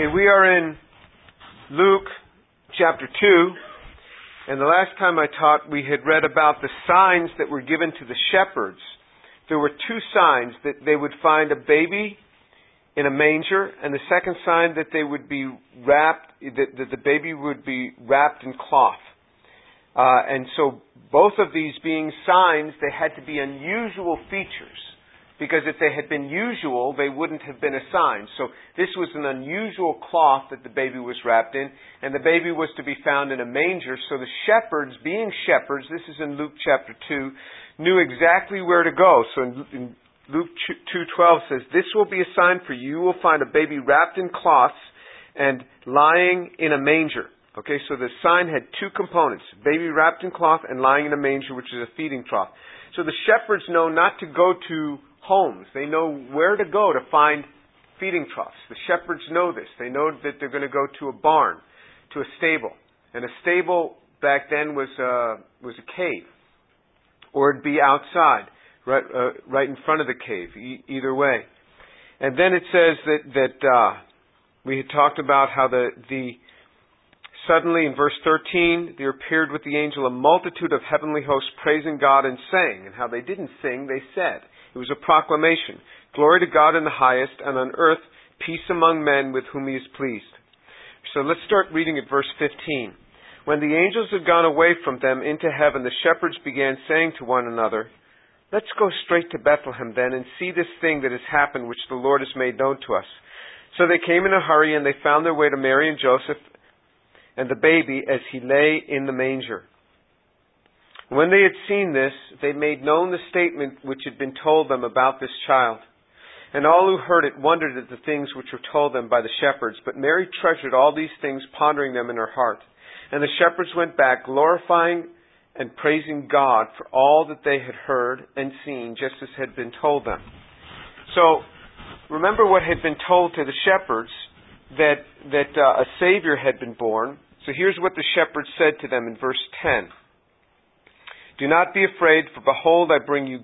Okay, we are in Luke chapter 2, and the last time I taught, we had read about the signs that were given to the shepherds. There were two signs that they would find a baby in a manger, and the second sign that they would be wrapped, that, that the baby would be wrapped in cloth. Uh, and so, both of these being signs, they had to be unusual features because if they had been usual, they wouldn't have been a sign. So this was an unusual cloth that the baby was wrapped in, and the baby was to be found in a manger. So the shepherds, being shepherds, this is in Luke chapter 2, knew exactly where to go. So in, in Luke 2:12 says, "This will be a sign for you. You will find a baby wrapped in cloths and lying in a manger." Okay, so the sign had two components: baby wrapped in cloth and lying in a manger, which is a feeding trough. So the shepherds know not to go to homes. They know where to go to find feeding troughs. The shepherds know this. They know that they're going to go to a barn, to a stable. And a stable back then was a, was a cave. Or it'd be outside, right, uh, right in front of the cave, e- either way. And then it says that, that uh, we had talked about how the, the Suddenly, in verse 13, there appeared with the angel a multitude of heavenly hosts praising God and saying, and how they didn't sing, they said. It was a proclamation. Glory to God in the highest, and on earth peace among men with whom he is pleased. So let's start reading at verse 15. When the angels had gone away from them into heaven, the shepherds began saying to one another, Let's go straight to Bethlehem then and see this thing that has happened which the Lord has made known to us. So they came in a hurry and they found their way to Mary and Joseph and the baby as he lay in the manger. When they had seen this, they made known the statement which had been told them about this child. And all who heard it wondered at the things which were told them by the shepherds. But Mary treasured all these things, pondering them in her heart. And the shepherds went back, glorifying and praising God for all that they had heard and seen, just as had been told them. So, remember what had been told to the shepherds that that uh, a Savior had been born. So here's what the shepherds said to them in verse 10. Do not be afraid, for behold, I bring you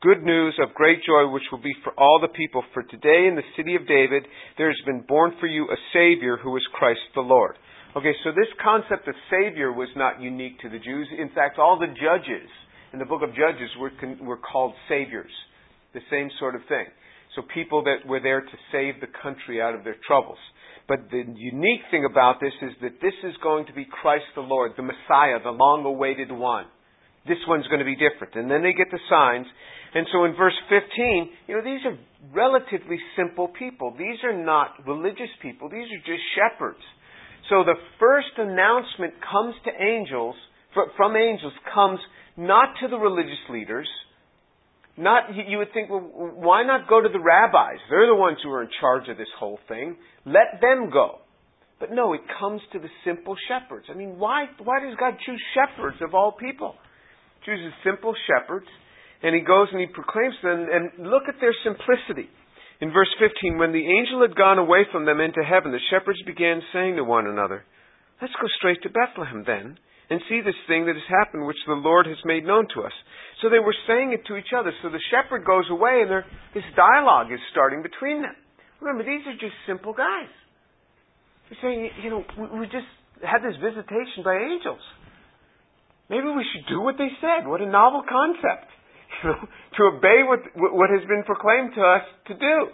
good news of great joy, which will be for all the people. For today in the city of David there has been born for you a Savior who is Christ the Lord. Okay, so this concept of Savior was not unique to the Jews. In fact, all the judges in the book of Judges were, were called Saviors. The same sort of thing. So people that were there to save the country out of their troubles. But the unique thing about this is that this is going to be Christ the Lord, the Messiah, the long awaited one. This one's going to be different. And then they get the signs. And so in verse 15, you know, these are relatively simple people. These are not religious people. These are just shepherds. So the first announcement comes to angels, from angels, comes not to the religious leaders. Not, you would think, well, why not go to the rabbis? They're the ones who are in charge of this whole thing. Let them go. But no, it comes to the simple shepherds. I mean, why, why does God choose shepherds of all people? Chooses simple shepherds, and he goes and he proclaims them, and look at their simplicity. In verse 15, when the angel had gone away from them into heaven, the shepherds began saying to one another, Let's go straight to Bethlehem then, and see this thing that has happened, which the Lord has made known to us. So they were saying it to each other. So the shepherd goes away, and this dialogue is starting between them. Remember, these are just simple guys. They're saying, you know, we just had this visitation by angels. Maybe we should do what they said. What a novel concept. You know, to obey what, what has been proclaimed to us to do,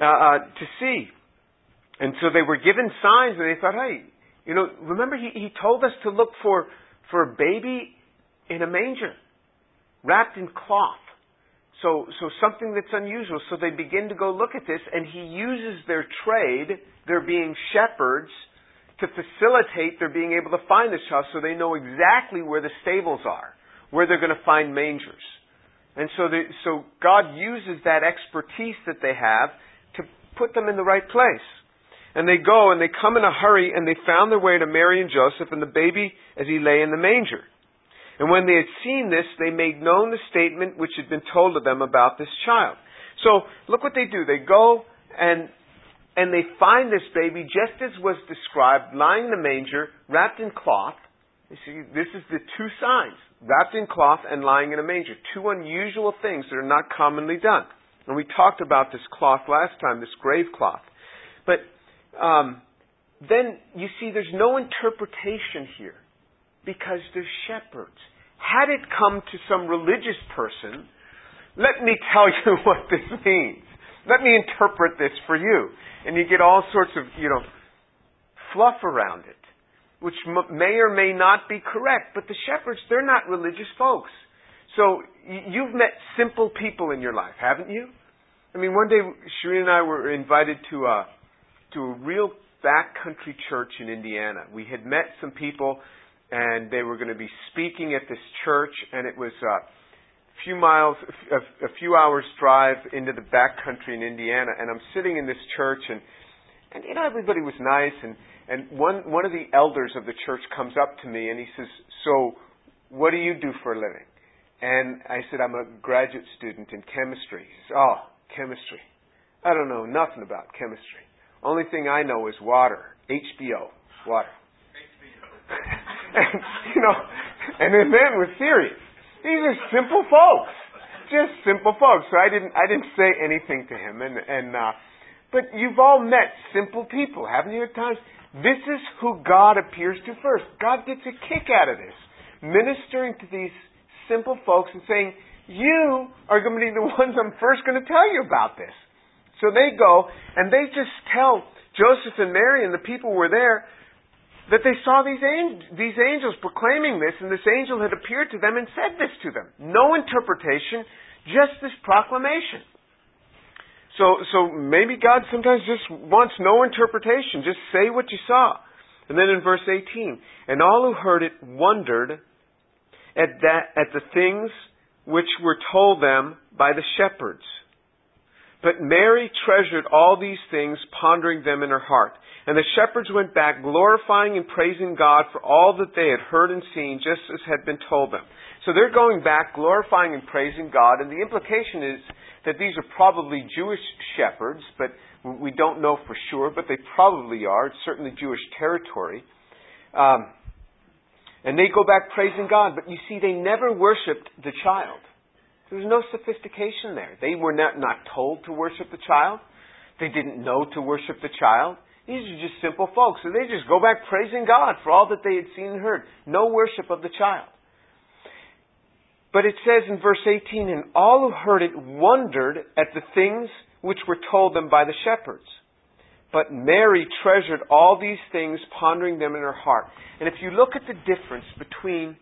uh, uh, to see. And so they were given signs and they thought, hey, you know, remember he, he told us to look for, for a baby in a manger, wrapped in cloth. So, so something that's unusual. So they begin to go look at this and he uses their trade, their being shepherds, to facilitate their being able to find this child so they know exactly where the stables are, where they're going to find mangers. And so, they, so God uses that expertise that they have to put them in the right place. And they go and they come in a hurry and they found their way to Mary and Joseph and the baby as he lay in the manger. And when they had seen this, they made known the statement which had been told to them about this child. So look what they do. They go and and they find this baby just as was described, lying in the manger, wrapped in cloth. You see, this is the two signs wrapped in cloth and lying in a manger. Two unusual things that are not commonly done. And we talked about this cloth last time, this grave cloth. But um, then you see there's no interpretation here because they're shepherds. Had it come to some religious person, let me tell you what this means. Let me interpret this for you. And you get all sorts of, you know, fluff around it, which may or may not be correct. But the shepherds, they're not religious folks. So you've met simple people in your life, haven't you? I mean, one day Shereen and I were invited to a to a real backcountry church in Indiana. We had met some people, and they were going to be speaking at this church, and it was a few miles, a, a few hours drive into the backcountry in Indiana. And I'm sitting in this church, and and you know everybody was nice, and and one one of the elders of the church comes up to me, and he says, "So, what do you do for a living?" And I said, I'm a graduate student in chemistry. He says, Oh, chemistry. I don't know nothing about chemistry. Only thing I know is water. H2O. Water. and, you know, and the man was serious. These are simple folks. Just simple folks. So I didn't, I didn't say anything to him. And, and, uh, but you've all met simple people, haven't you at times? This is who God appears to first. God gets a kick out of this. Ministering to these simple folks and saying, You are going to be the ones I'm first going to tell you about this. So they go and they just tell Joseph and Mary and the people were there that they saw these, angels, these angels proclaiming this, and this angel had appeared to them and said this to them. No interpretation, just this proclamation. So, so maybe God sometimes just wants no interpretation. Just say what you saw. And then in verse 18, and all who heard it wondered at, that, at the things which were told them by the shepherds. But Mary treasured all these things, pondering them in her heart. And the shepherds went back, glorifying and praising God for all that they had heard and seen, just as had been told them. So they're going back, glorifying and praising God, and the implication is that these are probably Jewish shepherds, but we don't know for sure, but they probably are. It's certainly Jewish territory. Um, and they go back praising God. But you see, they never worshiped the child. There was no sophistication there. They were not, not told to worship the child. They didn't know to worship the child. These are just simple folks. So they just go back praising God for all that they had seen and heard. No worship of the child. But it says in verse 18, and all who heard it wondered at the things which were told them by the shepherds. But Mary treasured all these things, pondering them in her heart. And if you look at the difference between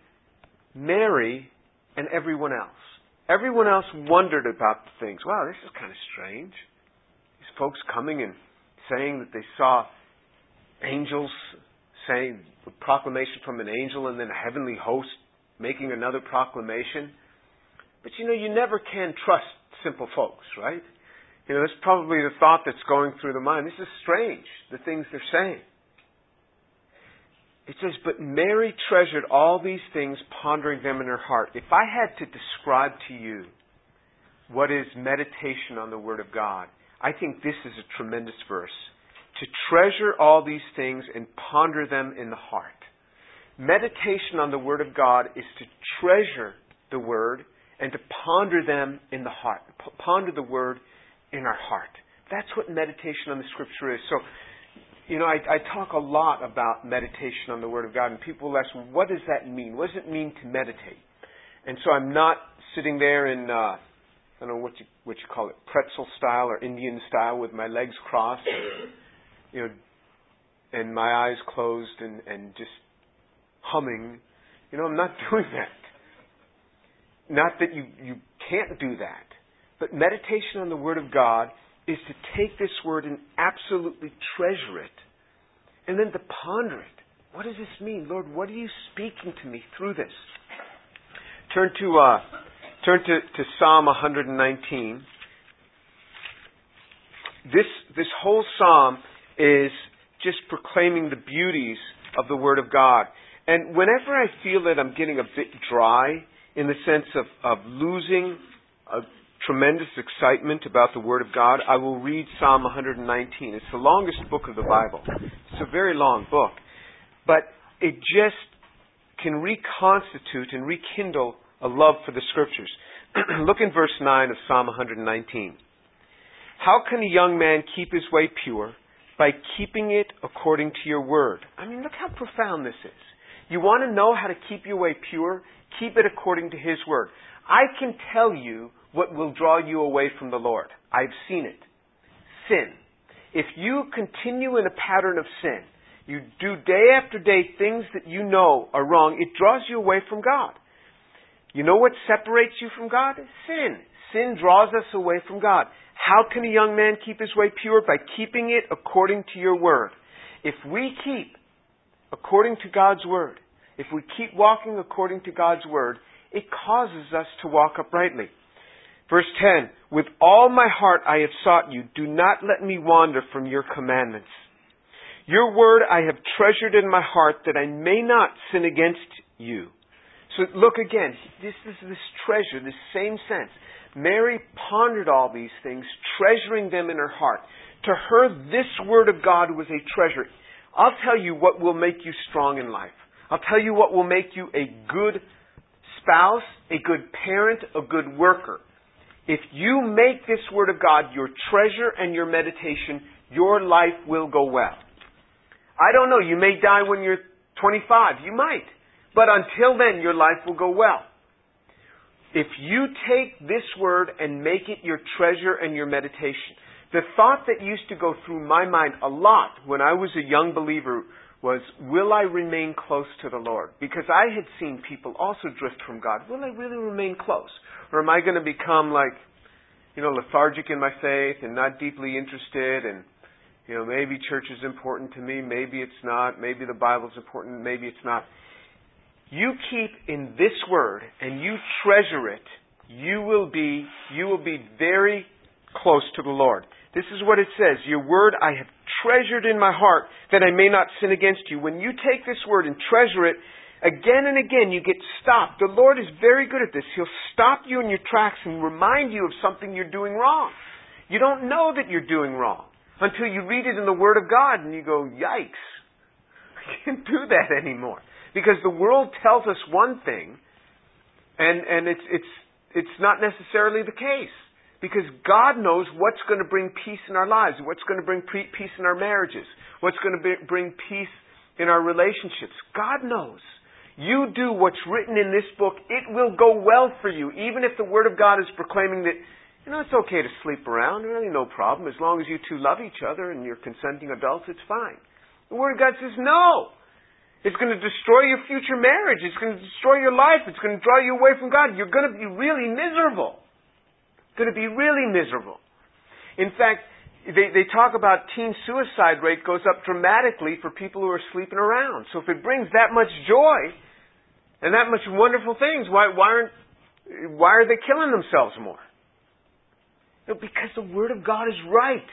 Mary and everyone else, everyone else wondered about the things. Wow, this is kind of strange. These folks coming and saying that they saw angels saying a proclamation from an angel and then a heavenly host making another proclamation. But you know, you never can trust simple folks, right? You know, that's probably the thought that's going through the mind. This is strange, the things they're saying. It says, But Mary treasured all these things, pondering them in her heart. If I had to describe to you what is meditation on the Word of God, I think this is a tremendous verse. To treasure all these things and ponder them in the heart. Meditation on the Word of God is to treasure the Word and to ponder them in the heart. P- ponder the Word in our heart. That's what meditation on the Scripture is. So, you know, I, I talk a lot about meditation on the Word of God, and people ask, what does that mean? What does it mean to meditate? And so I'm not sitting there in, uh, I don't know what you, what you call it, pretzel style or Indian style with my legs crossed, and, you know, and my eyes closed and, and just humming. You know, I'm not doing that. Not that you, you can't do that. But meditation on the Word of God is to take this Word and absolutely treasure it, and then to ponder it. What does this mean? Lord, what are you speaking to me through this? Turn to, uh, turn to, to Psalm 119. This, this whole psalm is just proclaiming the beauties of the Word of God. And whenever I feel that I'm getting a bit dry, in the sense of, of losing a tremendous excitement about the Word of God, I will read Psalm 119. It's the longest book of the Bible. It's a very long book. But it just can reconstitute and rekindle a love for the Scriptures. Look in verse 9 of Psalm 119. How can a young man keep his way pure? by keeping it according to your word. I mean, look how profound this is. You want to know how to keep your way pure? Keep it according to His word. I can tell you what will draw you away from the Lord. I've seen it. Sin. If you continue in a pattern of sin, you do day after day things that you know are wrong, it draws you away from God. You know what separates you from God? Sin. Sin draws us away from God. How can a young man keep his way pure? By keeping it according to your word. If we keep according to God's word, if we keep walking according to God's word, it causes us to walk uprightly. Verse 10 With all my heart I have sought you. Do not let me wander from your commandments. Your word I have treasured in my heart that I may not sin against you. So look again. This is this treasure, this same sense. Mary pondered all these things, treasuring them in her heart. To her, this word of God was a treasure. I'll tell you what will make you strong in life. I'll tell you what will make you a good spouse, a good parent, a good worker. If you make this Word of God your treasure and your meditation, your life will go well. I don't know, you may die when you're 25. You might. But until then, your life will go well. If you take this Word and make it your treasure and your meditation, the thought that used to go through my mind a lot when I was a young believer was, will I remain close to the Lord? Because I had seen people also drift from God. Will I really remain close? Or am I going to become like, you know, lethargic in my faith and not deeply interested and, you know, maybe church is important to me, maybe it's not, maybe the Bible's important, maybe it's not. You keep in this word and you treasure it, you will be, you will be very close to the Lord. This is what it says. Your word I have treasured in my heart that I may not sin against you. When you take this word and treasure it, again and again you get stopped. The Lord is very good at this. He'll stop you in your tracks and remind you of something you're doing wrong. You don't know that you're doing wrong until you read it in the Word of God and you go, yikes. I can't do that anymore. Because the world tells us one thing and, and it's, it's, it's not necessarily the case. Because God knows what's going to bring peace in our lives, what's going to bring peace in our marriages, what's going to bring peace in our relationships. God knows. You do what's written in this book, it will go well for you, even if the Word of God is proclaiming that, you know, it's okay to sleep around, really no problem. As long as you two love each other and you're consenting adults, it's fine. The Word of God says, no. It's going to destroy your future marriage. It's going to destroy your life. It's going to draw you away from God. You're going to be really miserable going to be really miserable. In fact, they, they talk about teen suicide rate goes up dramatically for people who are sleeping around. So if it brings that much joy and that much wonderful things, why, why aren't, why are they killing themselves more? No, because the Word of God is right.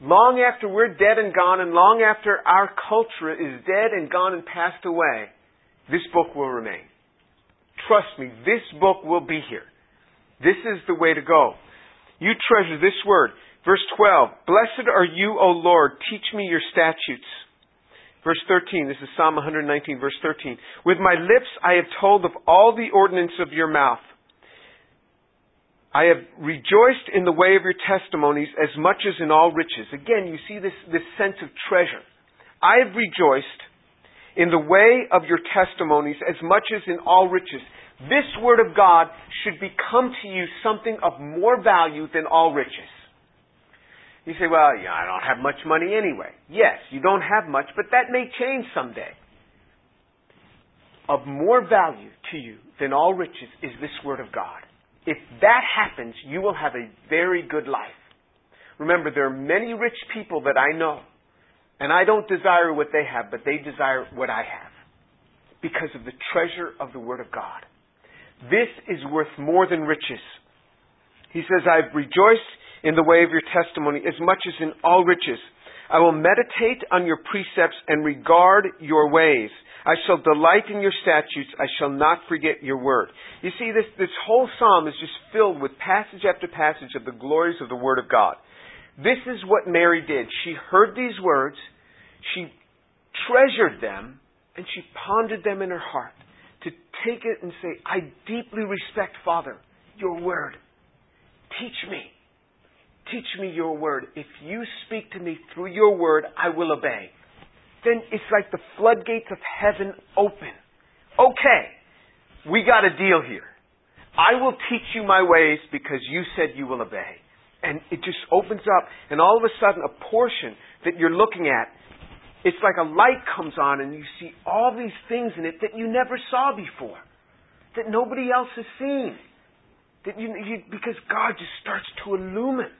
Long after we're dead and gone, and long after our culture is dead and gone and passed away, this book will remain. Trust me, this book will be here. This is the way to go. You treasure this word. Verse 12, Blessed are you, O Lord, teach me your statutes. Verse 13, this is Psalm 119, verse 13. With my lips I have told of all the ordinance of your mouth. I have rejoiced in the way of your testimonies as much as in all riches. Again, you see this, this sense of treasure. I have rejoiced in the way of your testimonies as much as in all riches. This Word of God should become to you something of more value than all riches. You say, well, yeah, I don't have much money anyway. Yes, you don't have much, but that may change someday. Of more value to you than all riches is this Word of God. If that happens, you will have a very good life. Remember, there are many rich people that I know, and I don't desire what they have, but they desire what I have because of the treasure of the Word of God. This is worth more than riches. He says, I've rejoiced in the way of your testimony as much as in all riches. I will meditate on your precepts and regard your ways. I shall delight in your statutes. I shall not forget your word. You see, this, this whole psalm is just filled with passage after passage of the glories of the word of God. This is what Mary did. She heard these words, she treasured them, and she pondered them in her heart to take it and say, I deeply respect, Father, your word. Teach me. teach me your word. If you speak to me through your word, I will obey. Then it's like the floodgates of heaven open. Okay, we got a deal here. I will teach you my ways because you said you will obey. And it just opens up, and all of a sudden, a portion that you're looking at, it's like a light comes on, and you see all these things in it that you never saw before, that nobody else has seen. That you, you, because God just starts to illumine.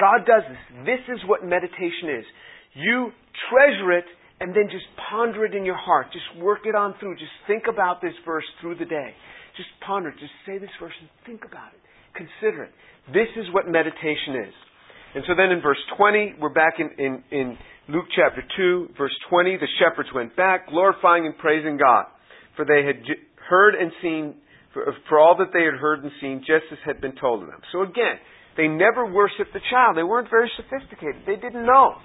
God does this. This is what meditation is. You treasure it and then just ponder it in your heart. Just work it on through. Just think about this verse through the day. Just ponder it. Just say this verse and think about it. Consider it. This is what meditation is. And so then in verse 20, we're back in, in, in Luke chapter 2, verse 20. The shepherds went back, glorifying and praising God, for they had heard and seen for, for all that they had heard and seen, just as had been told to them. So again, they never worshiped the child. They weren't very sophisticated. They didn't know.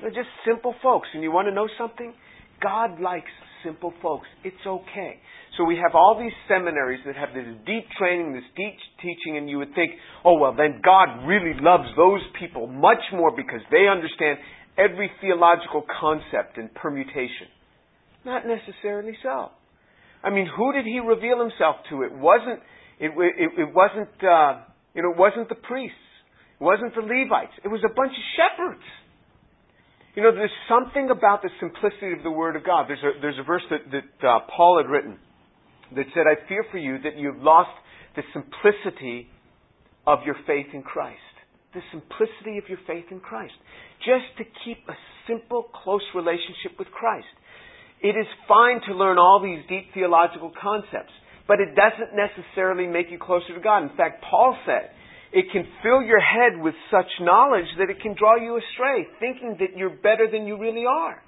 They're just simple folks. And you want to know something? God likes simple folks. It's okay. So we have all these seminaries that have this deep training, this deep teaching, and you would think, oh, well, then God really loves those people much more because they understand every theological concept and permutation. Not necessarily so. I mean, who did he reveal himself to? It wasn't. It, it, it wasn't. Uh, you know, it wasn't the priests. It wasn't the Levites. It was a bunch of shepherds. You know, there's something about the simplicity of the Word of God. There's a, there's a verse that, that uh, Paul had written that said, I fear for you that you've lost the simplicity of your faith in Christ. The simplicity of your faith in Christ. Just to keep a simple, close relationship with Christ. It is fine to learn all these deep theological concepts, but it doesn't necessarily make you closer to God. In fact, Paul said, it can fill your head with such knowledge that it can draw you astray, thinking that you're better than you really are.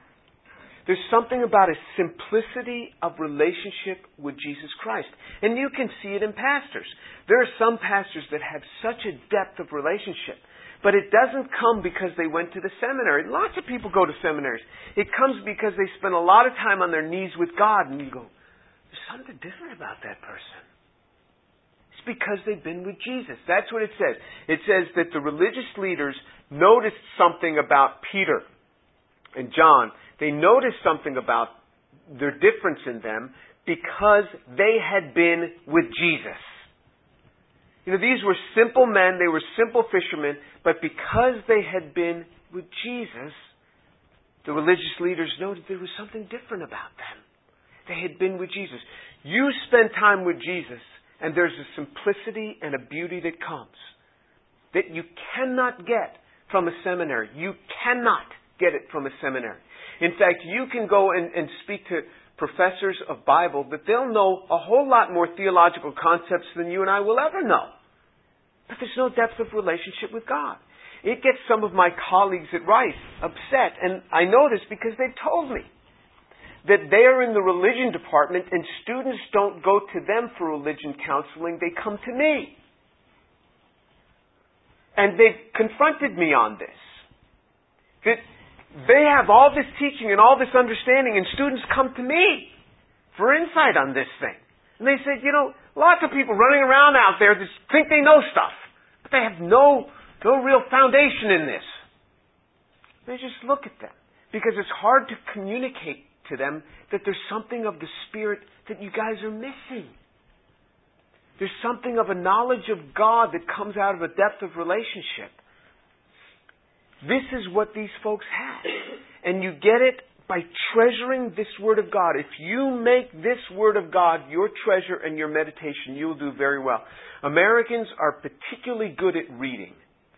There's something about a simplicity of relationship with Jesus Christ. And you can see it in pastors. There are some pastors that have such a depth of relationship but it doesn't come because they went to the seminary. Lots of people go to seminaries. It comes because they spend a lot of time on their knees with God, and you go, there's something different about that person. It's because they've been with Jesus. That's what it says. It says that the religious leaders noticed something about Peter and John. They noticed something about their difference in them because they had been with Jesus. You know, these were simple men, they were simple fishermen, but because they had been with Jesus, the religious leaders noted there was something different about them. They had been with Jesus. You spend time with Jesus, and there's a simplicity and a beauty that comes that you cannot get from a seminary. You cannot get it from a seminary. In fact, you can go and, and speak to professors of Bible that they'll know a whole lot more theological concepts than you and I will ever know. But there's no depth of relationship with God. It gets some of my colleagues at Rice upset, and I know this because they've told me that they are in the religion department and students don't go to them for religion counseling, they come to me. And they've confronted me on this. That they have all this teaching and all this understanding, and students come to me for insight on this thing. And they said, you know, lots of people running around out there that think they know stuff, but they have no no real foundation in this. They just look at them because it's hard to communicate to them that there's something of the Spirit that you guys are missing. There's something of a knowledge of God that comes out of a depth of relationship. This is what these folks have. And you get it by treasuring this Word of God. If you make this Word of God your treasure and your meditation, you'll do very well. Americans are particularly good at reading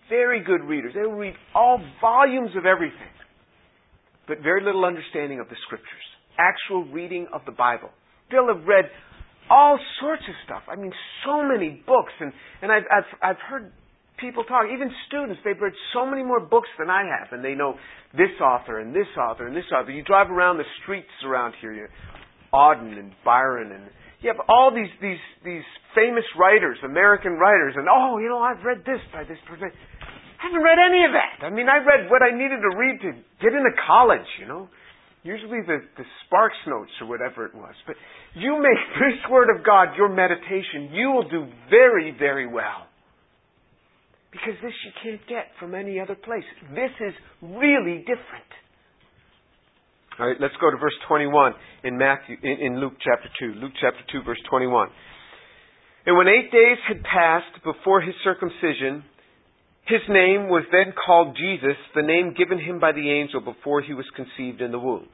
very good readers. They will read all volumes of everything, but very little understanding of the Scriptures. Actual reading of the Bible. They'll have read all sorts of stuff. I mean, so many books, and and I've I've, I've heard people talk, even students. They've read so many more books than I have, and they know this author and this author and this author. You drive around the streets around here, you Auden and Byron and you have all these these these famous writers, American writers, and oh, you know, I've read this by this person. I haven't read any of that. I mean, I read what I needed to read to get into college, you know. Usually the, the Sparks notes or whatever it was. But you make this Word of God your meditation, you will do very, very well. Because this you can't get from any other place. This is really different. All right, let's go to verse 21 in Matthew in, in Luke chapter 2. Luke chapter 2 verse 21. And when 8 days had passed before his circumcision, his name was then called Jesus, the name given him by the angel before he was conceived in the womb.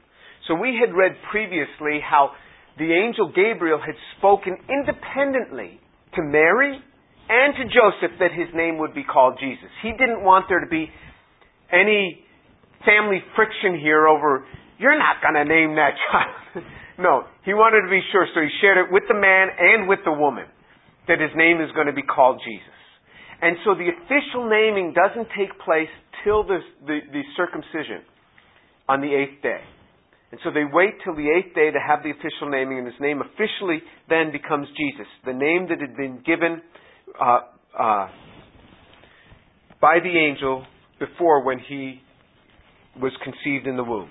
So we had read previously how the angel Gabriel had spoken independently to Mary and to Joseph that his name would be called Jesus. He didn't want there to be any family friction here over, you're not going to name that child. no, he wanted to be sure, so he shared it with the man and with the woman that his name is going to be called Jesus. And so the official naming doesn't take place till the, the, the circumcision on the eighth day. And so they wait till the eighth day to have the official naming, and his name officially then becomes Jesus, the name that had been given uh, uh, by the angel before when he was conceived in the womb.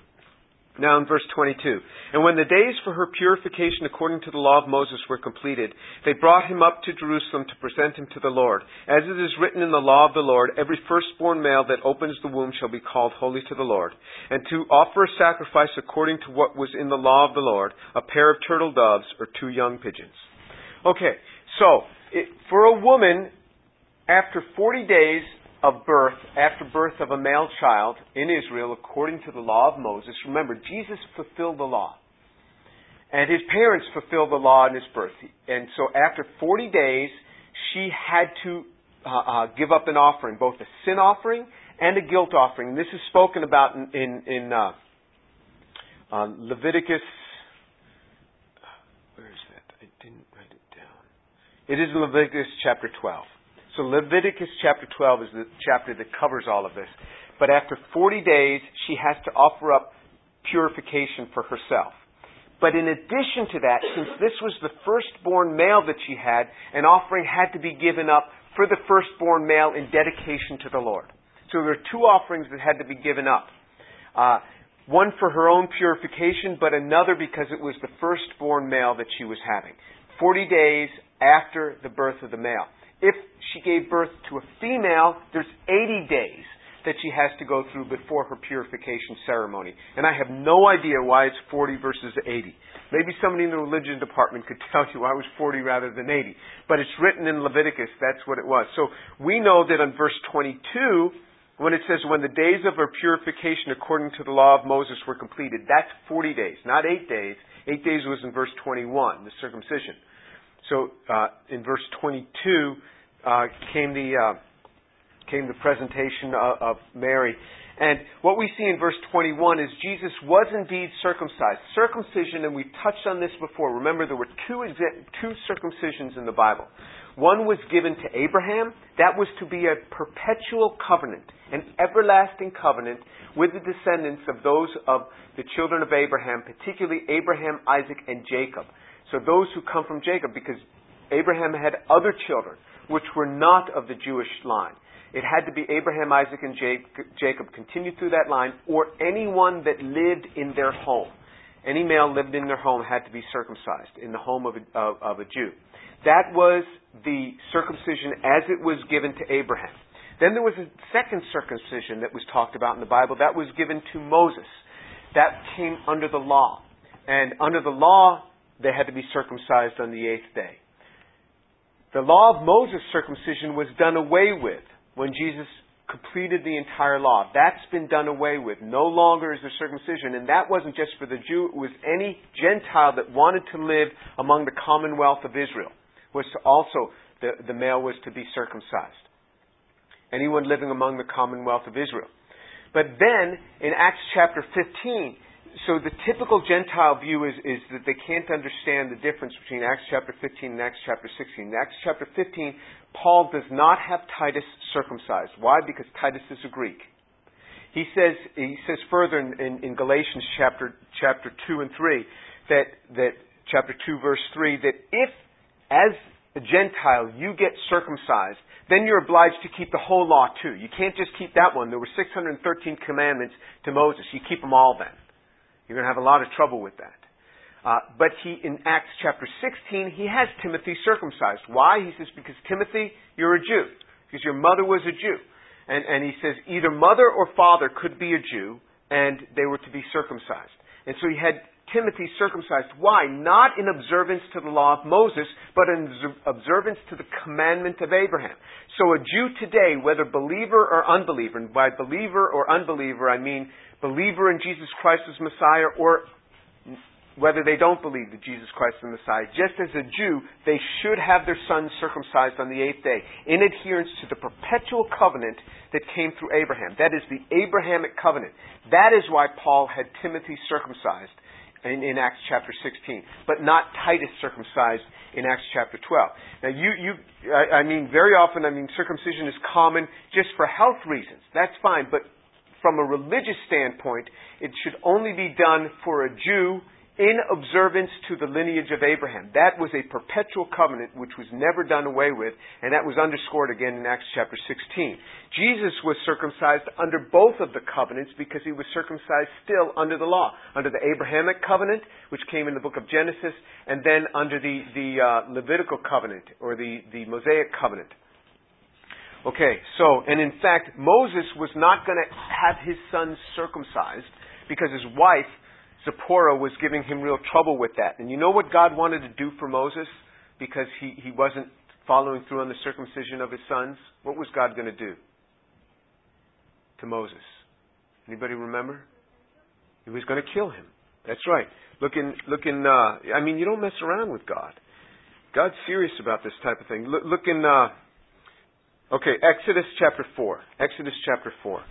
Now in verse 22. And when the days for her purification according to the law of Moses were completed, they brought him up to Jerusalem to present him to the Lord. As it is written in the law of the Lord, every firstborn male that opens the womb shall be called holy to the Lord. And to offer a sacrifice according to what was in the law of the Lord, a pair of turtle doves or two young pigeons. Okay, so it, for a woman, after 40 days of birth, after birth of a male child in Israel, according to the law of Moses, remember, Jesus fulfilled the law. And his parents fulfilled the law in his birth. And so after 40 days, she had to uh, uh, give up an offering, both a sin offering and a guilt offering. And this is spoken about in, in, in uh, uh Leviticus. Where is that? I didn't write it down. It is Leviticus chapter 12. So Leviticus chapter 12 is the chapter that covers all of this. But after 40 days, she has to offer up purification for herself. But in addition to that, since this was the firstborn male that she had, an offering had to be given up for the firstborn male in dedication to the Lord. So there were two offerings that had to be given up. Uh, one for her own purification, but another because it was the firstborn male that she was having. Forty days after the birth of the male. If she gave birth to a female, there's 80 days that she has to go through before her purification ceremony. And I have no idea why it's 40 versus 80. Maybe somebody in the religion department could tell you it was 40 rather than 80. But it's written in Leviticus, that's what it was. So we know that in verse 22, when it says, when the days of her purification according to the law of Moses were completed, that's 40 days, not 8 days. 8 days was in verse 21, the circumcision. So uh, in verse 22 uh, came the uh, came the presentation of, of, Mary, and what we see in verse 21 is Jesus was indeed circumcised. Circumcision, and we touched on this before. Remember, there were two exa- two circumcisions in the Bible. One was given to Abraham. That was to be a perpetual covenant, an everlasting covenant with the descendants of those of the children of Abraham, particularly Abraham, Isaac, and Jacob. So those who come from Jacob, because Abraham had other children which were not of the Jewish line. It had to be Abraham, Isaac, and Jacob continued through that line, or anyone that lived in their home. Any male lived in their home had to be circumcised in the home of a, of, of a Jew. That was the circumcision as it was given to Abraham. Then there was a second circumcision that was talked about in the Bible. That was given to Moses. That came under the law. And under the law, they had to be circumcised on the eighth day. The law of Moses circumcision was done away with when Jesus completed the entire law. That's been done away with. No longer is there circumcision. And that wasn't just for the Jew, it was any Gentile that wanted to live among the commonwealth of Israel. Was to also, the, the male was to be circumcised. Anyone living among the commonwealth of Israel. But then, in Acts chapter 15, so the typical Gentile view is, is that they can't understand the difference between Acts chapter 15 and Acts chapter 16. In Acts chapter 15, Paul does not have Titus circumcised. Why? Because Titus is a Greek. He says, he says further in, in, in Galatians chapter, chapter 2 and 3 that, that, chapter 2 verse 3, that if as a Gentile you get circumcised, then you're obliged to keep the whole law too. You can't just keep that one. There were 613 commandments to Moses. You keep them all then. You're going to have a lot of trouble with that. Uh, but he, in Acts chapter 16, he has Timothy circumcised. Why? He says, because Timothy, you're a Jew. because your mother was a Jew. And, and he says either mother or father could be a Jew, and they were to be circumcised. And so he had Timothy circumcised. Why? Not in observance to the law of Moses, but in observance to the commandment of Abraham. So a Jew today, whether believer or unbeliever, and by believer or unbeliever, I mean believer in Jesus Christ as Messiah or whether they don't believe that Jesus Christ is the Messiah. Just as a Jew, they should have their sons circumcised on the eighth day in adherence to the perpetual covenant that came through Abraham. That is the Abrahamic covenant. That is why Paul had Timothy circumcised in, in Acts chapter 16, but not Titus circumcised in Acts chapter 12. Now, you, you, I, I mean, very often, I mean, circumcision is common just for health reasons. That's fine, but from a religious standpoint, it should only be done for a Jew in observance to the lineage of Abraham. That was a perpetual covenant which was never done away with, and that was underscored again in Acts chapter 16. Jesus was circumcised under both of the covenants because he was circumcised still under the law, under the Abrahamic covenant, which came in the book of Genesis, and then under the, the uh, Levitical covenant, or the, the Mosaic covenant. Okay, so, and in fact, Moses was not going to have his sons circumcised because his wife Zipporah was giving him real trouble with that. And you know what God wanted to do for Moses because he, he wasn't following through on the circumcision of his sons? What was God going to do to Moses? Anybody remember? He was going to kill him. That's right. Look in, look in, uh, I mean, you don't mess around with God. God's serious about this type of thing. Look, look in, uh, okay, Exodus chapter 4. Exodus chapter 4.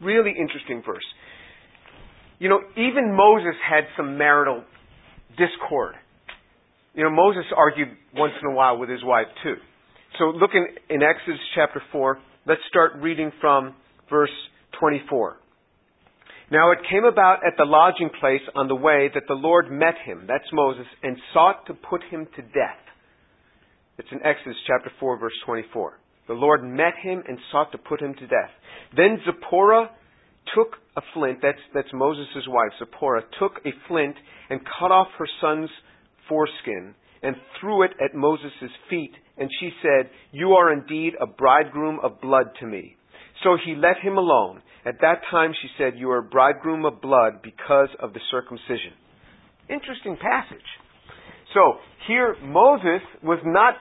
Really interesting verse. You know, even Moses had some marital discord. You know, Moses argued once in a while with his wife too. So look in, in Exodus chapter 4. Let's start reading from verse 24. Now it came about at the lodging place on the way that the Lord met him, that's Moses, and sought to put him to death. It's in Exodus chapter 4 verse 24. The Lord met him and sought to put him to death. Then Zipporah took a flint, that's, that's Moses' wife, Zipporah, took a flint and cut off her son's foreskin and threw it at Moses' feet. And she said, You are indeed a bridegroom of blood to me. So he let him alone. At that time she said, You are a bridegroom of blood because of the circumcision. Interesting passage. So here Moses was not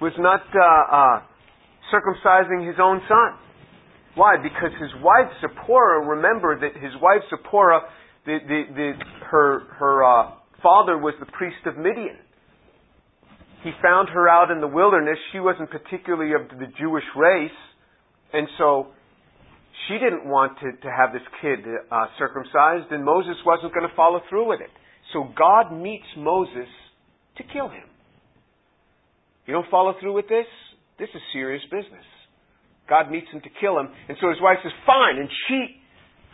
was not uh, uh, circumcising his own son. Why? Because his wife Zipporah, remember that his wife Zipporah, the, the, the, her, her uh, father was the priest of Midian. He found her out in the wilderness. She wasn't particularly of the Jewish race, and so she didn't want to, to have this kid uh, circumcised, and Moses wasn't going to follow through with it. So God meets Moses to kill him. You don't follow through with this? This is serious business. God meets him to kill him. And so his wife says, fine. And she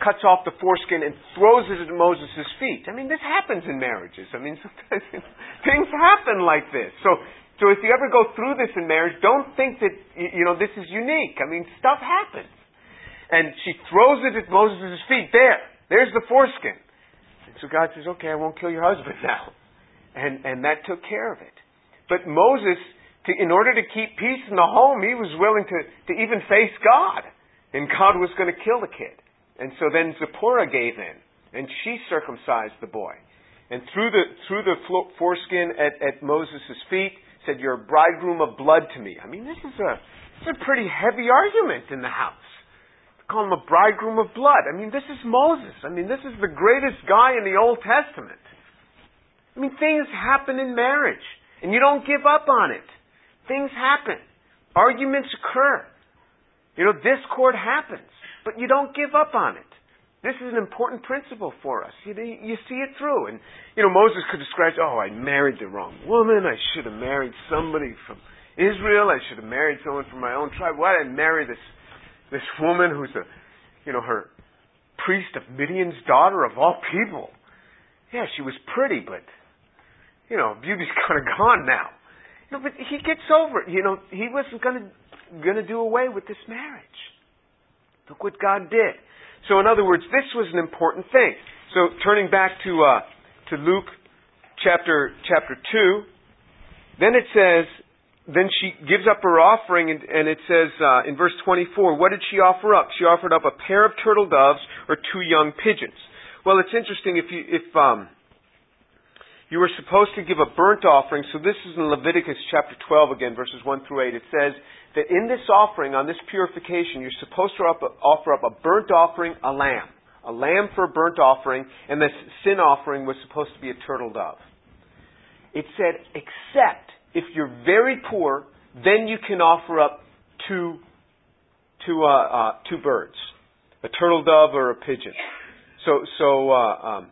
cuts off the foreskin and throws it at Moses' feet. I mean, this happens in marriages. I mean, sometimes things happen like this. So, so if you ever go through this in marriage, don't think that, you know, this is unique. I mean, stuff happens. And she throws it at Moses' feet. There. There's the foreskin. And so God says, okay, I won't kill your husband now. And, and that took care of it. But Moses to, in order to keep peace in the home, he was willing to, to even face God. And God was going to kill the kid. And so then Zipporah gave in, and she circumcised the boy. And threw the, threw the foreskin at, at Moses' feet, said, You're a bridegroom of blood to me. I mean, this is a, this is a pretty heavy argument in the house. To call him a bridegroom of blood. I mean, this is Moses. I mean, this is the greatest guy in the Old Testament. I mean, things happen in marriage, and you don't give up on it. Things happen. Arguments occur. You know, discord happens. But you don't give up on it. This is an important principle for us. You, you see it through. And, you know, Moses could describe, oh, I married the wrong woman. I should have married somebody from Israel. I should have married someone from my own tribe. Why did I marry this, this woman who's a, you know, her priest of Midian's daughter of all people? Yeah, she was pretty, but, you know, beauty's kind of gone now. No, but he gets over it. You know, he wasn't going to going to do away with this marriage. Look what God did. So, in other words, this was an important thing. So, turning back to uh, to Luke chapter chapter two, then it says, then she gives up her offering, and, and it says uh, in verse 24, what did she offer up? She offered up a pair of turtle doves or two young pigeons. Well, it's interesting if you if um, you were supposed to give a burnt offering. So this is in Leviticus chapter 12 again, verses 1 through 8. It says that in this offering, on this purification, you're supposed to offer up a burnt offering, a lamb. A lamb for a burnt offering, and this sin offering was supposed to be a turtle dove. It said, except if you're very poor, then you can offer up two, two, uh, uh, two birds, a turtle dove or a pigeon. So, so uh, um,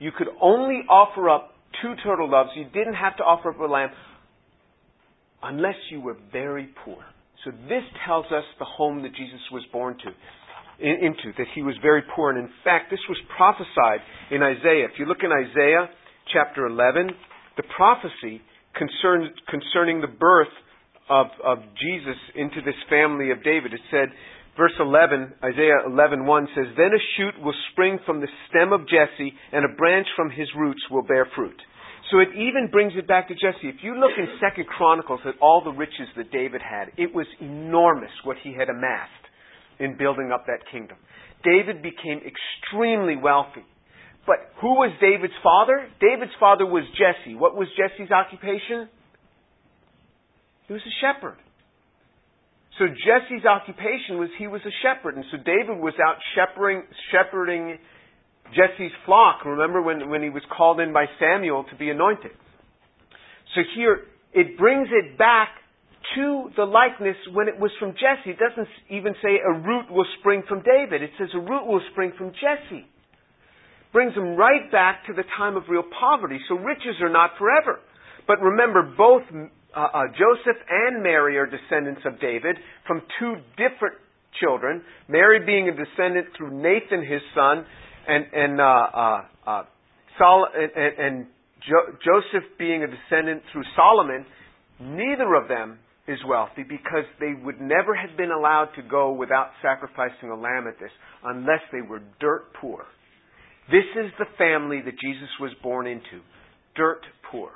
you could only offer up two turtle doves. You didn't have to offer up a lamb unless you were very poor. So this tells us the home that Jesus was born to. into, that he was very poor. And in fact, this was prophesied in Isaiah. If you look in Isaiah chapter 11, the prophecy concern, concerning the birth of, of Jesus into this family of David, it said, Verse 11, Isaiah 11:1 says, "Then a shoot will spring from the stem of Jesse, and a branch from his roots will bear fruit." So it even brings it back to Jesse. If you look in Second Chronicles at all the riches that David had, it was enormous what he had amassed in building up that kingdom. David became extremely wealthy. But who was David's father? David's father was Jesse. What was Jesse's occupation? He was a shepherd. So Jesse's occupation was he was a shepherd, and so David was out shepherding, shepherding Jesse's flock. Remember when, when he was called in by Samuel to be anointed. So here, it brings it back to the likeness when it was from Jesse. It doesn't even say a root will spring from David. It says a root will spring from Jesse. Brings them right back to the time of real poverty. So riches are not forever. But remember, both uh, uh, Joseph and Mary are descendants of David from two different children. Mary being a descendant through Nathan, his son, and and uh, uh, uh Sol- and, and jo- Joseph being a descendant through Solomon. Neither of them is wealthy because they would never have been allowed to go without sacrificing a lamb at this unless they were dirt poor. This is the family that Jesus was born into. Dirt poor.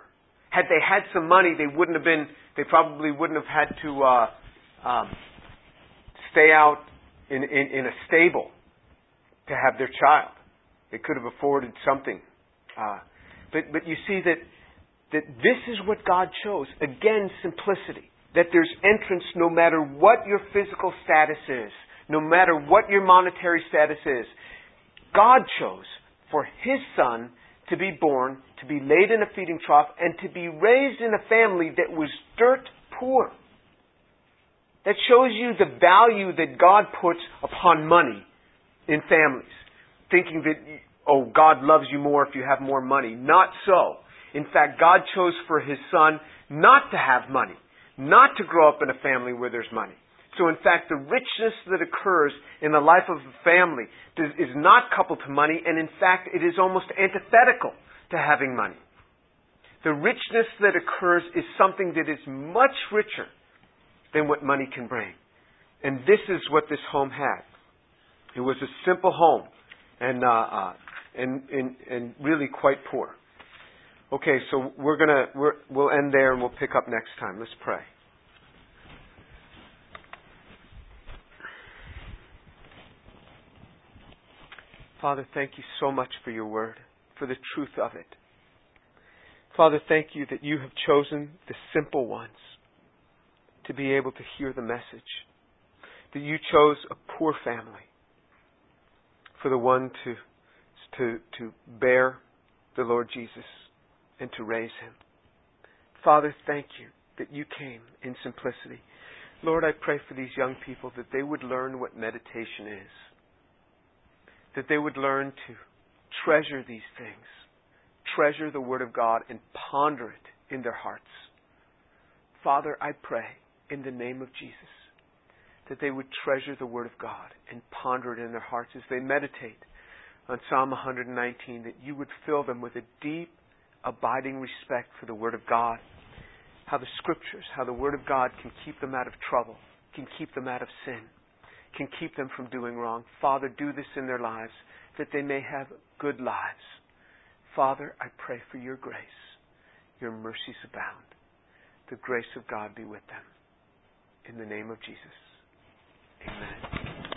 Had they had some money, they wouldn't have been. They probably wouldn't have had to uh, um, stay out in, in, in a stable to have their child. They could have afforded something. Uh, but but you see that that this is what God chose. Again, simplicity. That there's entrance no matter what your physical status is, no matter what your monetary status is. God chose for His Son to be born, to be laid in a feeding trough, and to be raised in a family that was dirt poor. That shows you the value that God puts upon money in families. Thinking that, oh, God loves you more if you have more money. Not so. In fact, God chose for His Son not to have money, not to grow up in a family where there's money. So, in fact, the richness that occurs in the life of a family is not coupled to money, and in fact, it is almost antithetical to having money. The richness that occurs is something that is much richer than what money can bring. And this is what this home had. It was a simple home, and uh, uh, and, and and really quite poor. Okay, so we're gonna we're, we'll end there, and we'll pick up next time. Let's pray. Father, thank you so much for your word, for the truth of it. Father, thank you that you have chosen the simple ones to be able to hear the message. That you chose a poor family for the one to, to, to bear the Lord Jesus and to raise him. Father, thank you that you came in simplicity. Lord, I pray for these young people that they would learn what meditation is that they would learn to treasure these things, treasure the Word of God, and ponder it in their hearts. Father, I pray in the name of Jesus that they would treasure the Word of God and ponder it in their hearts as they meditate on Psalm 119, that you would fill them with a deep, abiding respect for the Word of God. How the Scriptures, how the Word of God can keep them out of trouble, can keep them out of sin can keep them from doing wrong. Father, do this in their lives that they may have good lives. Father, I pray for your grace. Your mercies abound. the grace of God be with them. In the name of Jesus. Amen.